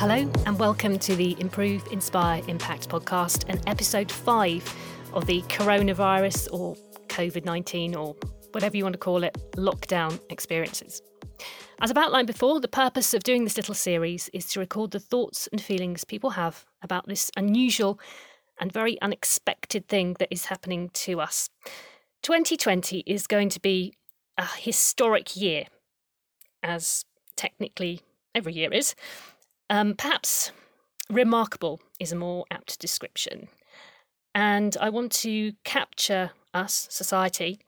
Hello, and welcome to the Improve, Inspire, Impact podcast and episode five of the coronavirus or COVID 19 or whatever you want to call it lockdown experiences. As I've outlined before, the purpose of doing this little series is to record the thoughts and feelings people have about this unusual and very unexpected thing that is happening to us. 2020 is going to be a historic year, as technically every year is. Um, perhaps remarkable is a more apt description. And I want to capture us, society,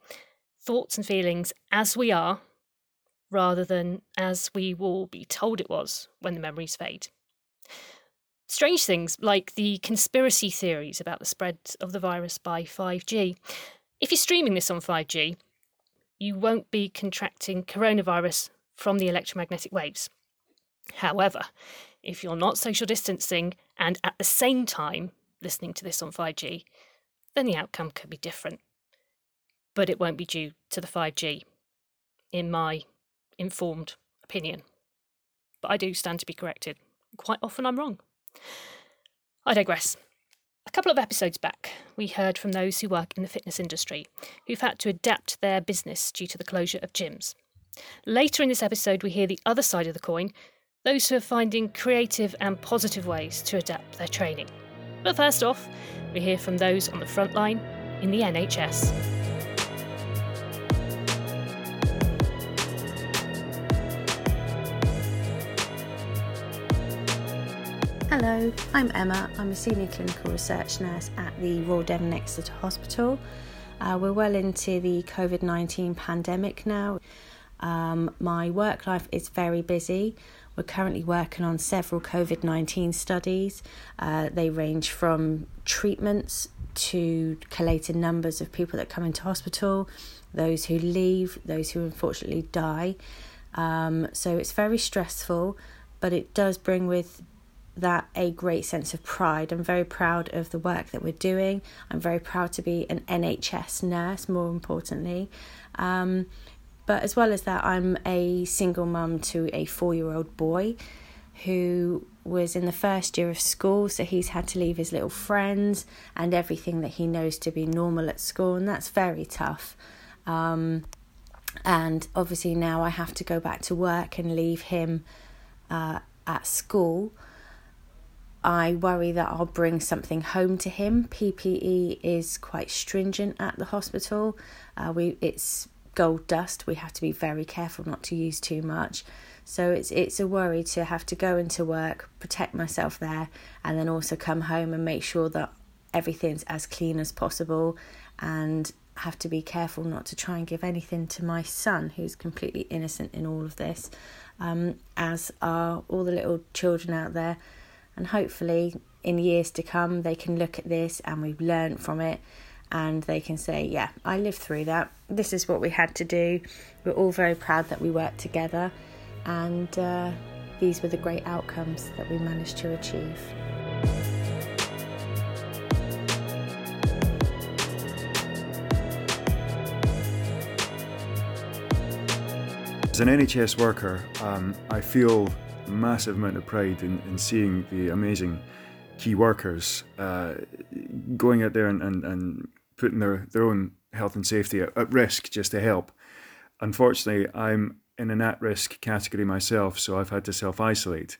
thoughts and feelings as we are, rather than as we will be told it was when the memories fade. Strange things like the conspiracy theories about the spread of the virus by 5G. If you're streaming this on 5G, you won't be contracting coronavirus from the electromagnetic waves. However, if you're not social distancing and at the same time listening to this on 5G, then the outcome could be different. But it won't be due to the 5G, in my informed opinion. But I do stand to be corrected. Quite often I'm wrong. I digress. A couple of episodes back, we heard from those who work in the fitness industry who've had to adapt their business due to the closure of gyms. Later in this episode, we hear the other side of the coin those who are finding creative and positive ways to adapt their training. But first off, we hear from those on the front line in the NHS. Hello, I'm Emma. I'm a senior clinical research nurse at the Royal Devon Exeter Hospital. Uh, we're well into the COVID 19 pandemic now. Um, my work life is very busy. We're currently working on several COVID 19 studies. Uh, they range from treatments to collating numbers of people that come into hospital, those who leave, those who unfortunately die. Um, so it's very stressful, but it does bring with that a great sense of pride. I'm very proud of the work that we're doing. I'm very proud to be an NHS nurse, more importantly. Um, but as well as that, I'm a single mum to a four year old boy who was in the first year of school, so he's had to leave his little friends and everything that he knows to be normal at school, and that's very tough. Um, and obviously, now I have to go back to work and leave him uh, at school. I worry that I'll bring something home to him. PPE is quite stringent at the hospital. Uh, we it's gold dust. We have to be very careful not to use too much. So it's it's a worry to have to go into work, protect myself there, and then also come home and make sure that everything's as clean as possible and have to be careful not to try and give anything to my son who's completely innocent in all of this um, as are all the little children out there and hopefully in years to come they can look at this and we've learned from it and they can say, Yeah, I lived through that. This is what we had to do. We're all very proud that we worked together, and uh, these were the great outcomes that we managed to achieve. As an NHS worker, um, I feel a massive amount of pride in, in seeing the amazing key workers uh, going out there and, and, and putting their, their own health and safety at, at risk just to help. Unfortunately, I'm in an at risk category myself, so I've had to self isolate.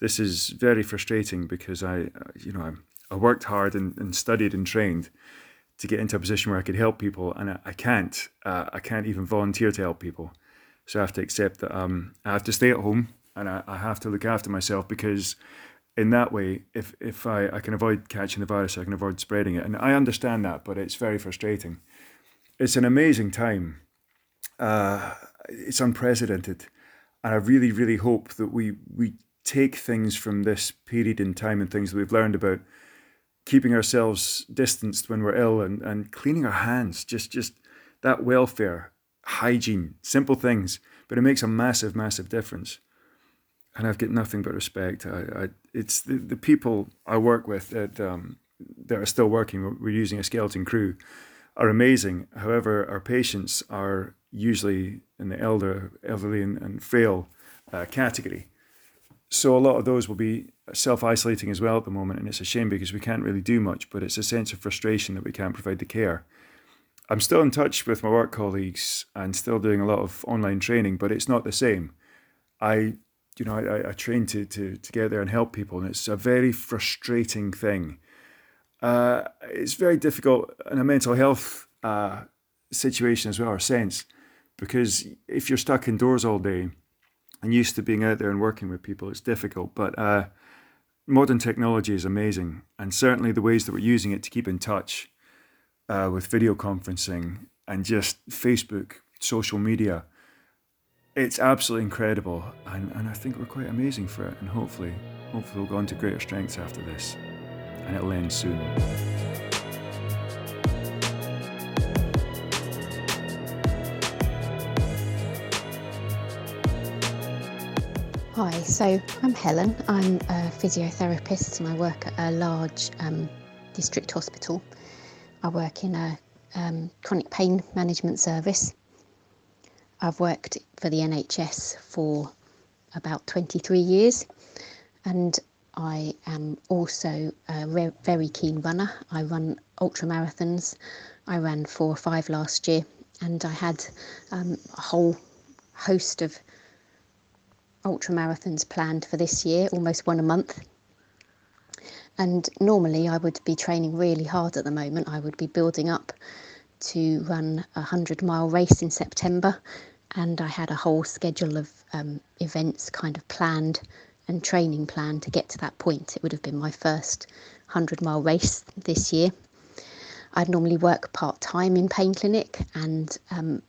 This is very frustrating because I, you know, I, I worked hard and, and, studied and trained to get into a position where I could help people, and I, I can't. Uh, I can't even volunteer to help people. So I have to accept that um, I have to stay at home and I, I have to look after myself because in that way, if if I, I can avoid catching the virus, I can avoid spreading it. And I understand that, but it's very frustrating. It's an amazing time. Uh, it's unprecedented, and I really, really hope that we we take things from this period in time and things that we've learned about keeping ourselves distanced when we're ill and, and cleaning our hands. Just just that welfare, hygiene, simple things, but it makes a massive, massive difference and I've got nothing but respect. I, I it's the, the people I work with that um, that are still working. We're, using a skeleton crew, are amazing. However, our patients are usually in the elder, elderly and, and frail uh, category. So a lot of those will be self isolating as well at the moment, and it's a shame because we can't really do much, but it's a sense of frustration that we can't provide the care. I'm still in touch with my work colleagues and still doing a lot of online training, but it's not the same. I, you know, I, I train to, to, to get there and help people, and it's a very frustrating thing. Uh, it's very difficult in a mental health uh, situation as well, or sense, because if you're stuck indoors all day and used to being out there and working with people, it's difficult. But uh, modern technology is amazing, and certainly the ways that we're using it to keep in touch uh, with video conferencing and just Facebook, social media. It's absolutely incredible, and, and I think we're quite amazing for it. And hopefully, hopefully, we'll go on to greater strengths after this, and it'll end soon. Hi, so I'm Helen. I'm a physiotherapist and I work at a large um, district hospital. I work in a um, chronic pain management service. I've worked for the NHS for about 23 years and I am also a re- very keen runner. I run ultra marathons. I ran four or five last year and I had um, a whole host of ultra marathons planned for this year, almost one a month. And normally I would be training really hard at the moment. I would be building up to run a 100 mile race in September. And I had a whole schedule of um, events kind of planned and training planned to get to that point. It would have been my first 100 mile race this year. I'd normally work part time in pain clinic and um,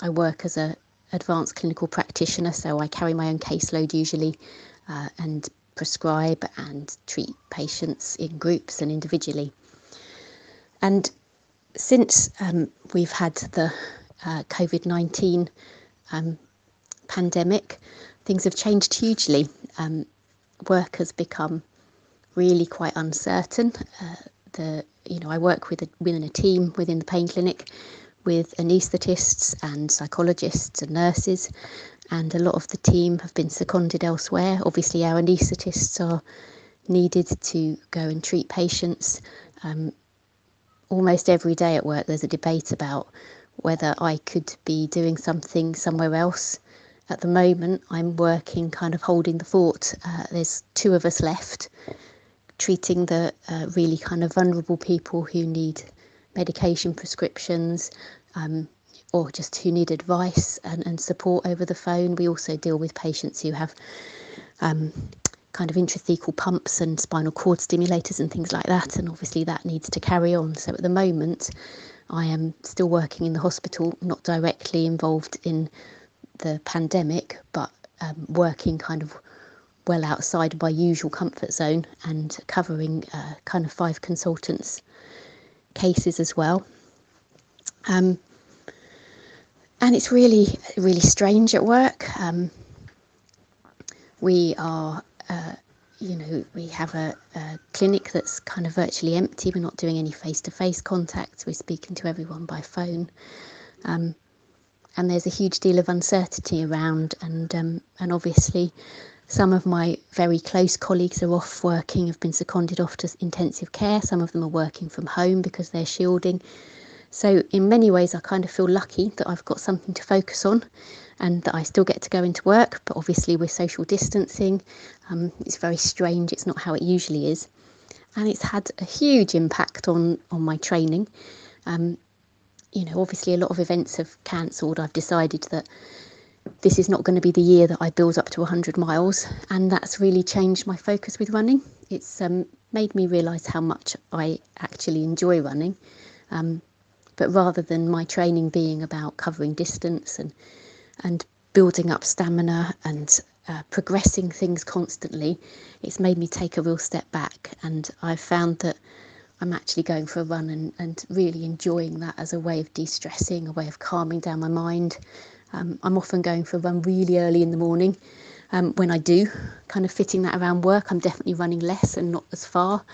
I work as a advanced clinical practitioner, so I carry my own caseload usually uh, and prescribe and treat patients in groups and individually. And since um, we've had the uh, COVID 19 um, pandemic, things have changed hugely. Um, work has become really quite uncertain. Uh, the you know I work with a, within a team within the pain clinic with anaesthetists and psychologists and nurses, and a lot of the team have been seconded elsewhere. Obviously, our anaesthetists are needed to go and treat patients. Um, almost every day at work, there's a debate about whether I could be doing something somewhere else. At the moment, I'm working kind of holding the fort. Uh, there's two of us left, treating the uh, really kind of vulnerable people who need medication prescriptions, um, or just who need advice and, and support over the phone. We also deal with patients who have um, kind of intrathecal pumps and spinal cord stimulators and things like that, and obviously that needs to carry on. So at the moment, I am still working in the hospital, not directly involved in the pandemic, but um, working kind of well outside my usual comfort zone and covering uh, kind of five consultants' cases as well. Um, and it's really, really strange at work. Um, we are, uh, you know, we have a, a, clinic that's kind of virtually empty. We're not doing any face to face contact. We're speaking to everyone by phone. Um, and there's a huge deal of uncertainty around, and um, and obviously, some of my very close colleagues are off working, have been seconded off to intensive care. Some of them are working from home because they're shielding. So, in many ways, I kind of feel lucky that I've got something to focus on and that I still get to go into work. But obviously, with social distancing, um, it's very strange. It's not how it usually is. And it's had a huge impact on, on my training. Um, you know, obviously, a lot of events have cancelled. I've decided that this is not going to be the year that I build up to 100 miles, and that's really changed my focus with running. It's um, made me realise how much I actually enjoy running. Um, but rather than my training being about covering distance and and building up stamina and uh, progressing things constantly, it's made me take a real step back. And I've found that I'm actually going for a run and, and really enjoying that as a way of de stressing, a way of calming down my mind. Um, I'm often going for a run really early in the morning. Um, when I do, kind of fitting that around work, I'm definitely running less and not as far.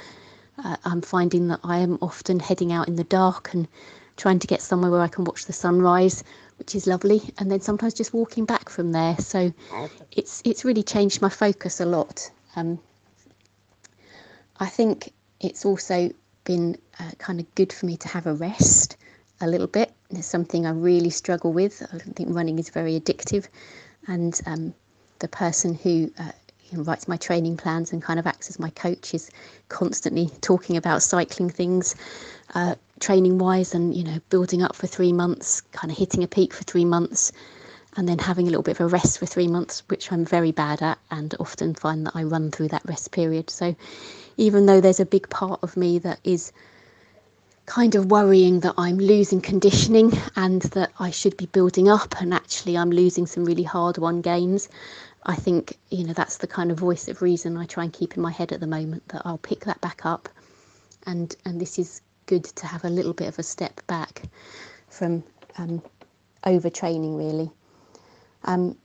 Uh, I'm finding that I am often heading out in the dark and trying to get somewhere where I can watch the sunrise, which is lovely, and then sometimes just walking back from there. So it's it's really changed my focus a lot. Um, I think it's also been uh, kind of good for me to have a rest a little bit. It's something I really struggle with. I don't think running is very addictive, and um, the person who uh, writes my training plans and kind of acts as my coach is constantly talking about cycling things, uh, training wise, and you know building up for three months, kind of hitting a peak for three months, and then having a little bit of a rest for three months, which I'm very bad at, and often find that I run through that rest period. So even though there's a big part of me that is kind of worrying that I'm losing conditioning and that I should be building up, and actually I'm losing some really hard won gains. I think, you know, that's the kind of voice of reason I try and keep in my head at the moment that I'll pick that back up. And, and this is good to have a little bit of a step back from um, overtraining, really. Um,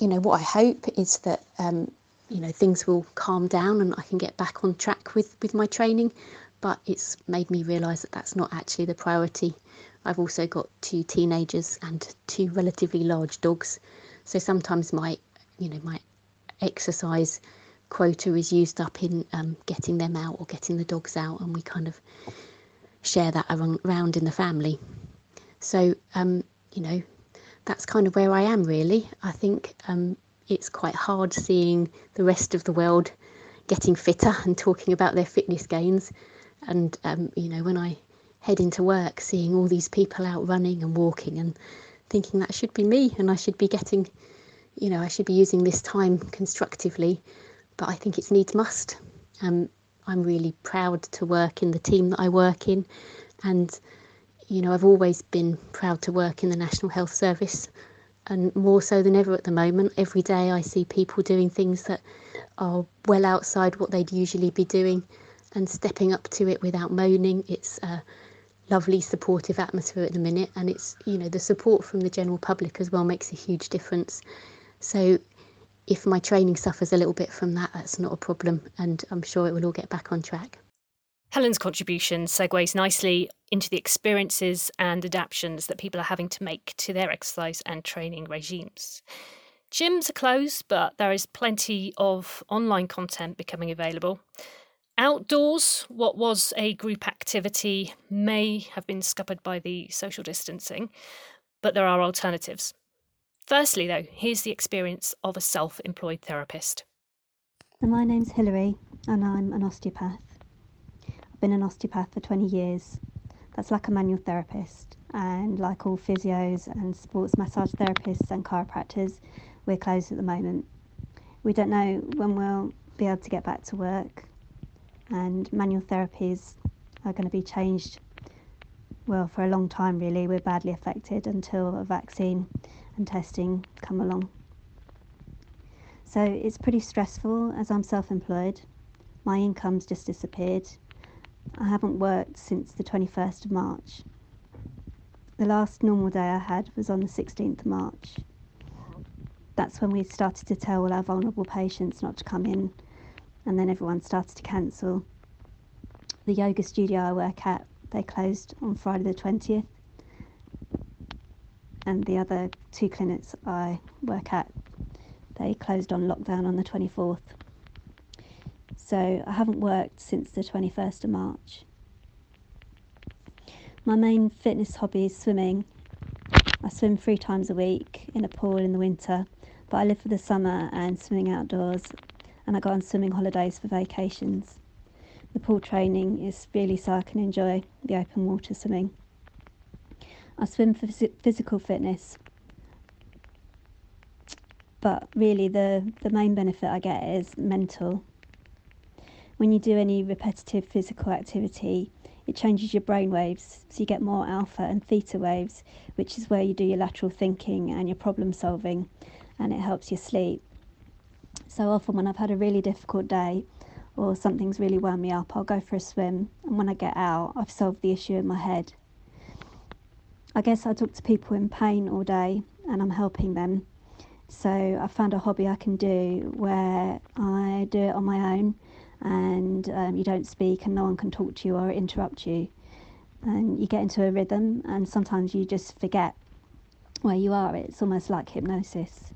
you know, what I hope is that um, you know things will calm down and I can get back on track with with my training but it's made me realize that that's not actually the priority I've also got two teenagers and two relatively large dogs so sometimes my you know my exercise quota is used up in um, getting them out or getting the dogs out and we kind of share that around in the family so um, you know that's kind of where I am really I think um, it's quite hard seeing the rest of the world getting fitter and talking about their fitness gains. And, um, you know, when I head into work, seeing all these people out running and walking and thinking that should be me and I should be getting, you know, I should be using this time constructively. But I think it's needs must. Um, I'm really proud to work in the team that I work in. And, you know, I've always been proud to work in the National Health Service and more so than ever at the moment. Every day I see people doing things that are well outside what they'd usually be doing and stepping up to it without moaning. It's a lovely supportive atmosphere at the minute and it's you know the support from the general public as well makes a huge difference. So if my training suffers a little bit from that, that's not a problem and I'm sure it will all get back on track. Helen's contribution segues nicely into the experiences and adaptations that people are having to make to their exercise and training regimes. Gyms are closed, but there is plenty of online content becoming available. Outdoors, what was a group activity may have been scuppered by the social distancing, but there are alternatives. Firstly, though, here's the experience of a self employed therapist. My name's Hilary, and I'm an osteopath. I've been an osteopath for 20 years. That's like a manual therapist. And like all physios and sports massage therapists and chiropractors, we're closed at the moment. We don't know when we'll be able to get back to work. And manual therapies are going to be changed, well, for a long time really. We're badly affected until a vaccine and testing come along. So it's pretty stressful as I'm self employed. My income's just disappeared I haven't worked since the 21st of March. The last normal day I had was on the 16th of March. That's when we started to tell all our vulnerable patients not to come in, and then everyone started to cancel. The yoga studio I work at, they closed on Friday the 20th, and the other two clinics I work at, they closed on lockdown on the 24th. So I haven't worked since the 21st of March. My main fitness hobby is swimming. I swim three times a week in a pool in the winter, but I live for the summer and swimming outdoors, and I go on swimming holidays for vacations. The pool training is really so I can enjoy the open water swimming. I swim for physical fitness, but really the, the main benefit I get is mental when you do any repetitive physical activity, it changes your brain waves. So you get more alpha and theta waves, which is where you do your lateral thinking and your problem solving, and it helps you sleep. So often, when I've had a really difficult day or something's really wound me up, I'll go for a swim, and when I get out, I've solved the issue in my head. I guess I talk to people in pain all day and I'm helping them. So I found a hobby I can do where I do it on my own and um, you don't speak and no one can talk to you or interrupt you and you get into a rhythm and sometimes you just forget where you are, it's almost like hypnosis.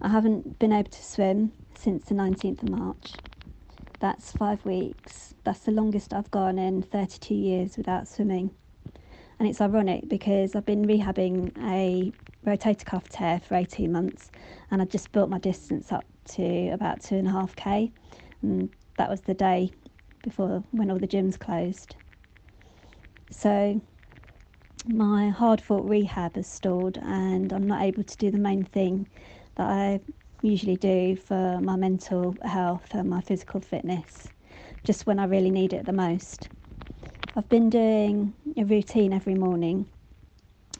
I haven't been able to swim since the 19th of March. That's five weeks. That's the longest I've gone in 32 years without swimming. And it's ironic because I've been rehabbing a rotator cuff tear for 18 months and I just built my distance up to about two and a half K. And that was the day before when all the gyms closed. So my hard fought rehab has stalled and I'm not able to do the main thing that I usually do for my mental health and my physical fitness just when I really need it the most. I've been doing a routine every morning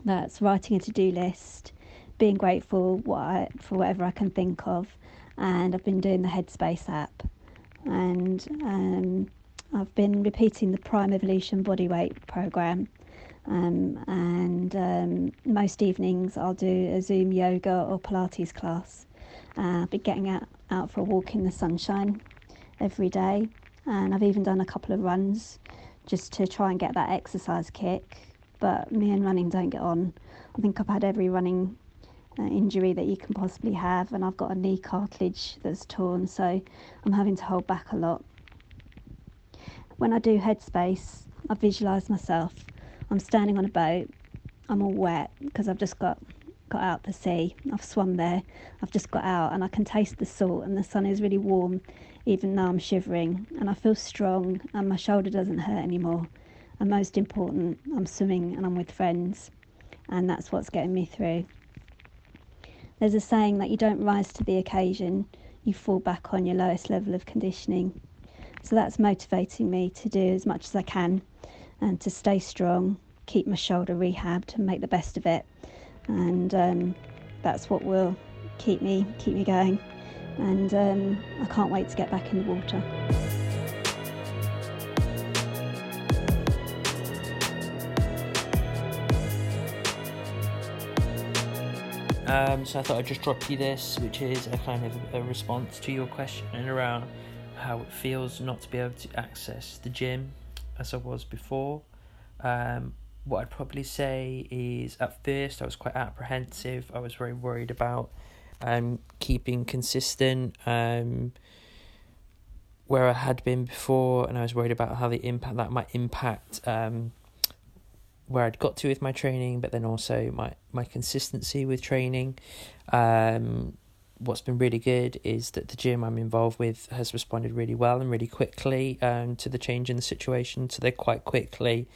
that's writing a to do list, being grateful what I, for whatever I can think of, and I've been doing the Headspace app. And um, I've been repeating the Prime Evolution Bodyweight program. Um, and um, most evenings I'll do a Zoom yoga or Pilates class. Uh, I've been getting out, out for a walk in the sunshine every day, and I've even done a couple of runs just to try and get that exercise kick. But me and running don't get on. I think I've had every running uh, injury that you can possibly have, and I've got a knee cartilage that's torn, so I'm having to hold back a lot. When I do headspace, I visualise myself. I'm standing on a boat. I'm all wet because I've just got got out the sea. I've swum there. I've just got out and I can taste the salt and the sun is really warm even though I'm shivering and I feel strong and my shoulder doesn't hurt anymore. And most important, I'm swimming and I'm with friends and that's what's getting me through. There's a saying that you don't rise to the occasion, you fall back on your lowest level of conditioning. So that's motivating me to do as much as I can and to stay strong, keep my shoulder rehabbed and make the best of it and um, that's what will keep me keep me going. And um, I can't wait to get back in the water. Um, so I thought I'd just drop you this, which is a kind of a response to your question around how it feels not to be able to access the gym as I was before. Um, what I'd probably say is at first I was quite apprehensive. I was very worried about um, keeping consistent um, where I had been before, and I was worried about how the impact that might impact um, where I'd got to with my training, but then also my my consistency with training. Um, what's been really good is that the gym I'm involved with has responded really well and really quickly um, to the change in the situation. So they quite quickly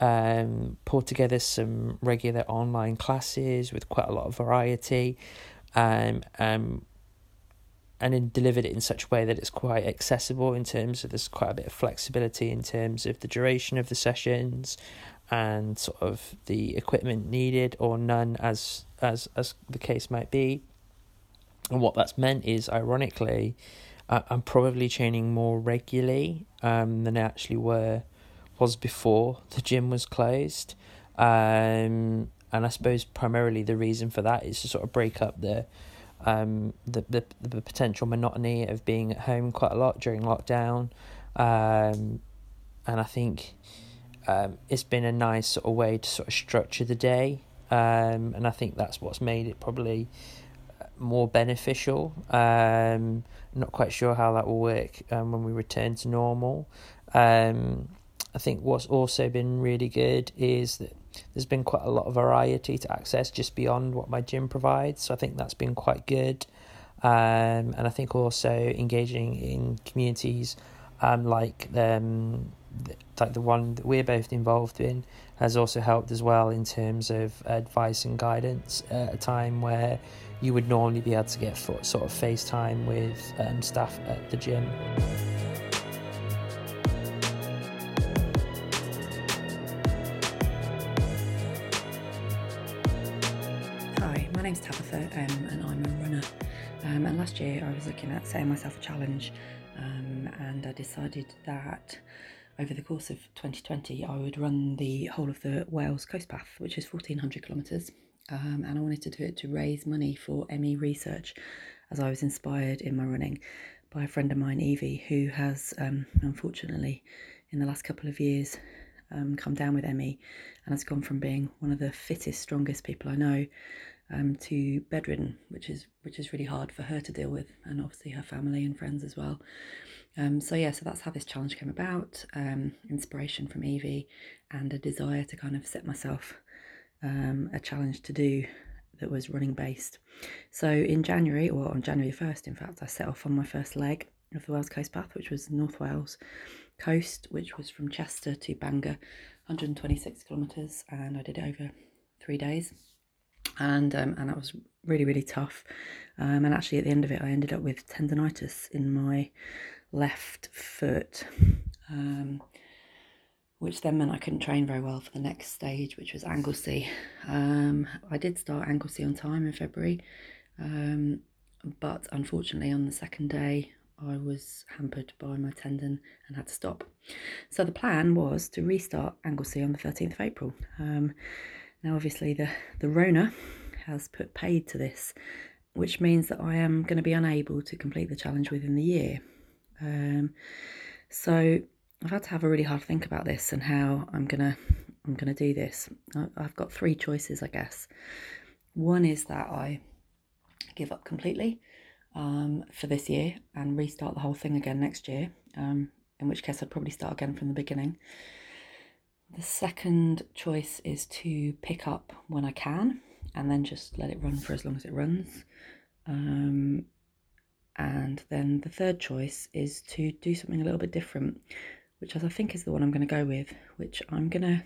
um, pulled together some regular online classes with quite a lot of variety, um, um, and then delivered it in such a way that it's quite accessible in terms of there's quite a bit of flexibility in terms of the duration of the sessions and sort of the equipment needed or none as as as the case might be. And what that's meant is, ironically, uh, I'm probably training more regularly um, than I actually were was before the gym was closed. Um, and I suppose primarily the reason for that is to sort of break up the um the, the the potential monotony of being at home quite a lot during lockdown. Um, and I think um, it's been a nice sort of way to sort of structure the day. Um, and I think that's what's made it probably uh, more beneficial. Um, not quite sure how that will work um, when we return to normal. Um, I think what's also been really good is that there's been quite a lot of variety to access just beyond what my gym provides. So I think that's been quite good. Um, and I think also engaging in communities um, like um, like the one that we're both involved in has also helped as well in terms of advice and guidance at a time where you would normally be able to get sort of FaceTime with um, staff at the gym. Name's Tabitha um, and I'm a runner. Um, and last year I was looking at setting myself a challenge um, and I decided that over the course of 2020 I would run the whole of the Wales Coast Path, which is 1400 kilometres. Um, and I wanted to do it to raise money for ME research as I was inspired in my running by a friend of mine, Evie, who has um, unfortunately in the last couple of years um, come down with ME and has gone from being one of the fittest, strongest people I know um, to bedridden, which is which is really hard for her to deal with, and obviously her family and friends as well. Um, so yeah, so that's how this challenge came about. Um, inspiration from Evie, and a desire to kind of set myself um, a challenge to do that was running based. So in January, or on January first, in fact, I set off on my first leg of the Wales Coast Path, which was North Wales coast, which was from Chester to Bangor, 126 kilometres, and I did it over three days and um, and that was really really tough. Um, and actually, at the end of it, I ended up with tendonitis in my left foot, um, which then meant I couldn't train very well for the next stage, which was Anglesey. Um, I did start Anglesey on time in February, um, but unfortunately, on the second day, I was hampered by my tendon and had to stop. So the plan was to restart Anglesey on the 13th of April. Um, now, obviously, the, the Rona has put paid to this, which means that I am going to be unable to complete the challenge within the year. Um, so I've had to have a really hard think about this and how I'm gonna I'm gonna do this. I've got three choices, I guess. One is that I give up completely um, for this year and restart the whole thing again next year. Um, in which case, I'd probably start again from the beginning. The second choice is to pick up when I can and then just let it run for as long as it runs. Um, and then the third choice is to do something a little bit different, which I think is the one I'm going to go with, which I'm going to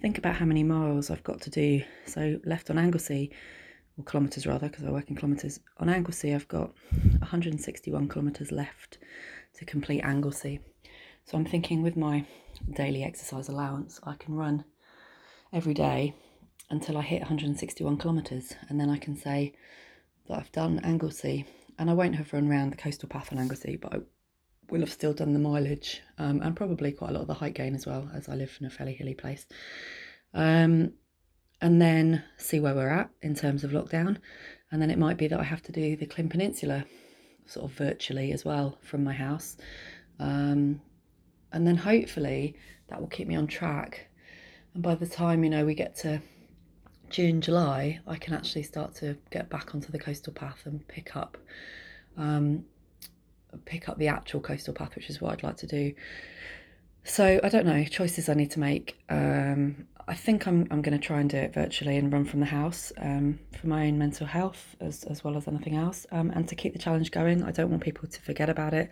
think about how many miles I've got to do. So, left on Anglesey, or kilometres rather, because I work in kilometres. On Anglesey, I've got 161 kilometres left to complete Anglesey. So, I'm thinking with my daily exercise allowance, I can run every day until I hit 161 kilometres, and then I can say that I've done Anglesey, and I won't have run around the coastal path on Anglesey, but I will have still done the mileage um, and probably quite a lot of the height gain as well, as I live in a fairly hilly place. Um, and then see where we're at in terms of lockdown, and then it might be that I have to do the Llŷn Peninsula sort of virtually as well from my house. Um, and then hopefully that will keep me on track. And by the time, you know, we get to June, July, I can actually start to get back onto the coastal path and pick up um, pick up the actual coastal path, which is what I'd like to do. So I don't know choices I need to make. Um, I think I'm I'm going to try and do it virtually and run from the house um, for my own mental health as as well as anything else, um, and to keep the challenge going. I don't want people to forget about it.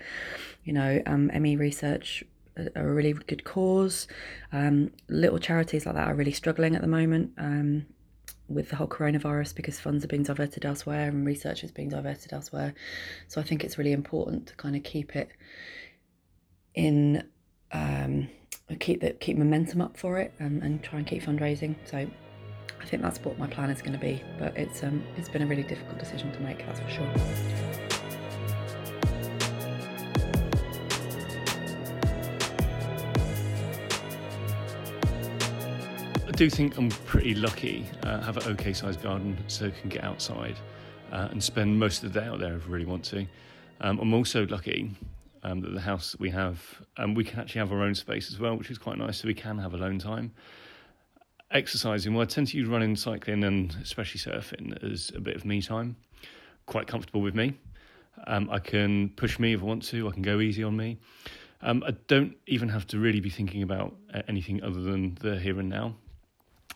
You know, um, ME research a really good cause. Um, little charities like that are really struggling at the moment um, with the whole coronavirus because funds are being diverted elsewhere and research is being diverted elsewhere. So I think it's really important to kind of keep it in, um, keep the keep momentum up for it and, and try and keep fundraising. So I think that's what my plan is going to be. But it's um it's been a really difficult decision to make, that's for sure. Do think I'm pretty lucky. Uh, have an okay sized garden so I can get outside uh, and spend most of the day out there if I really want to. Um, I'm also lucky um, that the house that we have, um, we can actually have our own space as well, which is quite nice. So we can have alone time. Exercising, well, I tend to use running, cycling, and especially surfing as a bit of me time. Quite comfortable with me. Um, I can push me if I want to. I can go easy on me. Um, I don't even have to really be thinking about uh, anything other than the here and now.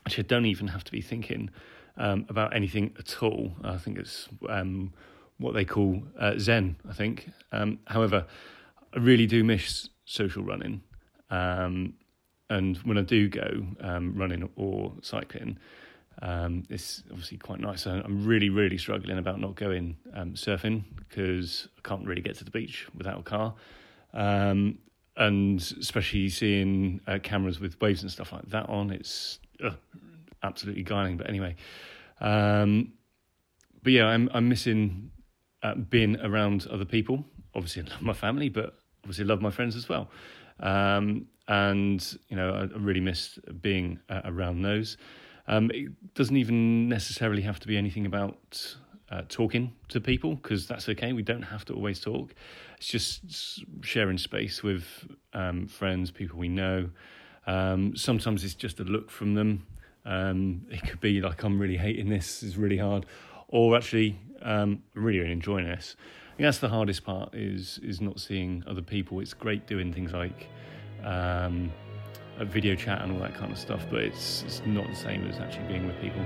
Actually, I don't even have to be thinking um, about anything at all. I think it's um, what they call uh, Zen, I think. Um, however, I really do miss social running. Um, and when I do go um, running or cycling, um, it's obviously quite nice. I'm really, really struggling about not going surfing because I can't really get to the beach without a car. And especially seeing uh, cameras with waves and stuff like that on, it's ugh, absolutely guiling. But anyway, um, but yeah, I'm I'm missing uh, being around other people. Obviously, I love my family, but obviously love my friends as well. Um, and you know, I, really miss being uh, around those. Um, it doesn't even necessarily have to be anything about uh, talking to people because that's okay. We don't have to always talk. It's just sharing space with um, friends, people we know, Um, sometimes it's just a look from them. Um, it could be like I'm really hating this, it's really hard, or actually um, really, really enjoying this. I think that's the hardest part is is not seeing other people. It's great doing things like um, a video chat and all that kind of stuff, but it's it's not the same as actually being with people.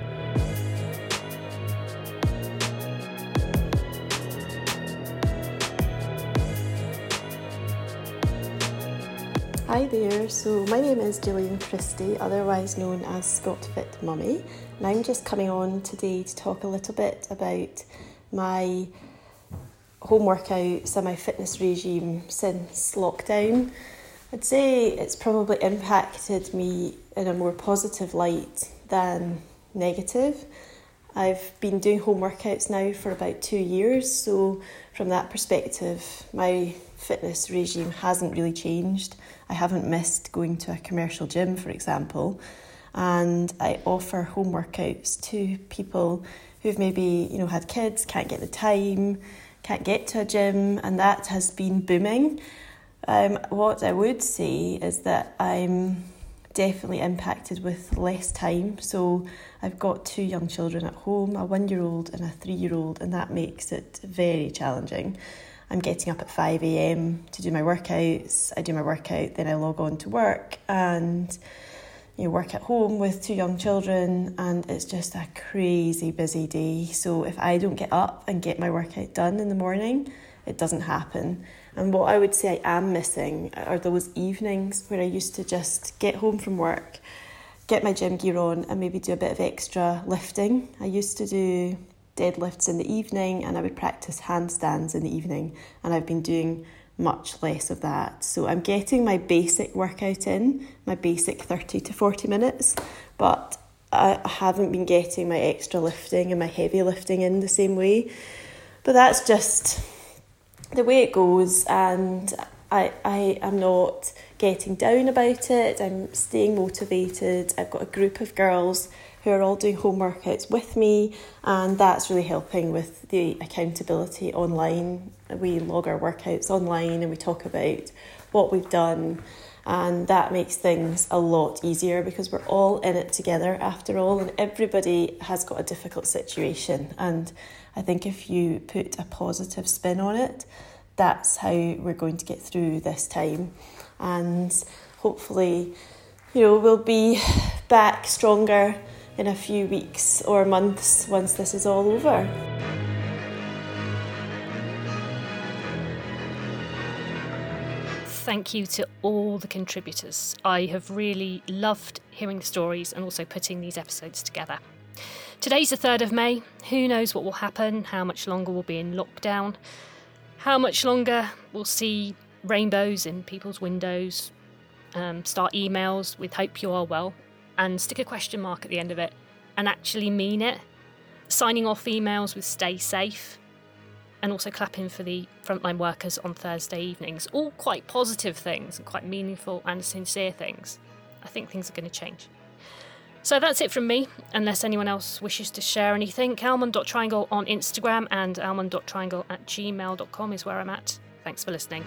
Hi there, so my name is Gillian Christie, otherwise known as Scott Fit Mummy, and I'm just coming on today to talk a little bit about my home workouts and my fitness regime since lockdown. I'd say it's probably impacted me in a more positive light than negative. I've been doing home workouts now for about two years, so from that perspective, my fitness regime hasn't really changed. I haven't missed going to a commercial gym, for example, and I offer home workouts to people who've maybe you know had kids, can't get the time, can't get to a gym, and that has been booming. Um, what I would say is that I'm definitely impacted with less time. So I've got two young children at home, a one year old and a three year old, and that makes it very challenging. I'm getting up at 5 a.m. to do my workouts. I do my workout, then I log on to work and you know, work at home with two young children, and it's just a crazy busy day. So if I don't get up and get my workout done in the morning, it doesn't happen. And what I would say I am missing are those evenings where I used to just get home from work, get my gym gear on, and maybe do a bit of extra lifting. I used to do deadlifts in the evening and I would practice handstands in the evening, and I've been doing much less of that. So I'm getting my basic workout in, my basic 30 to 40 minutes, but I haven't been getting my extra lifting and my heavy lifting in the same way. But that's just the way it goes, and I, I am not getting down about it. I'm staying motivated. I've got a group of girls who are all doing home workouts with me, and that's really helping with the accountability online. We log our workouts online and we talk about what we've done, and that makes things a lot easier because we're all in it together after all, and everybody has got a difficult situation. And I think if you put a positive spin on it, that's how we're going to get through this time, and hopefully, you know, we'll be back stronger in a few weeks or months once this is all over. Thank you to all the contributors. I have really loved hearing the stories and also putting these episodes together. Today's the 3rd of May. Who knows what will happen, how much longer we'll be in lockdown, how much longer we'll see rainbows in people's windows, um, start emails with hope you are well, and stick a question mark at the end of it and actually mean it. Signing off emails with stay safe and also clapping for the frontline workers on Thursday evenings. All quite positive things and quite meaningful and sincere things. I think things are going to change. So that's it from me, unless anyone else wishes to share anything. Almond.triangle on Instagram and almond.triangle at gmail.com is where I'm at. Thanks for listening.